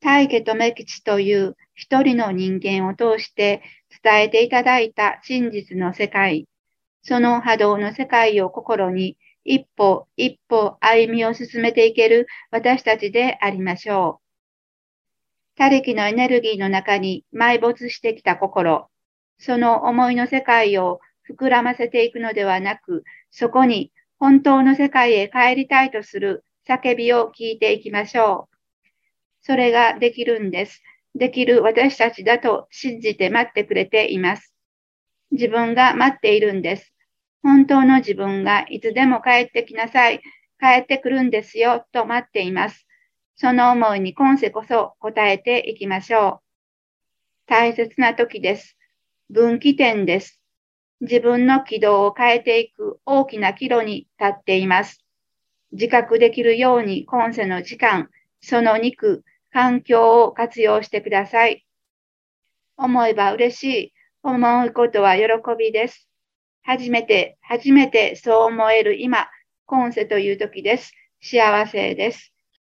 大家とメ吉という一人の人間を通して伝えていただいた真実の世界、その波動の世界を心に一歩一歩歩みを進めていける私たちでありましょう。他力のエネルギーの中に埋没してきた心、その思いの世界を膨らませていくのではなく、そこに本当の世界へ帰りたいとする叫びを聞いていきましょう。それができるんです。できる私たちだと信じて待ってくれています。自分が待っているんです。本当の自分がいつでも帰ってきなさい。帰ってくるんですよと待っています。その思いに今世こそ答えていきましょう。大切な時です。分岐点です。自分の軌道を変えていく大きな岐路に立っています。自覚できるように今世の時間、その肉、環境を活用してください。思えば嬉しい。思うことは喜びです。初めて、初めてそう思える今、今世という時です。幸せです。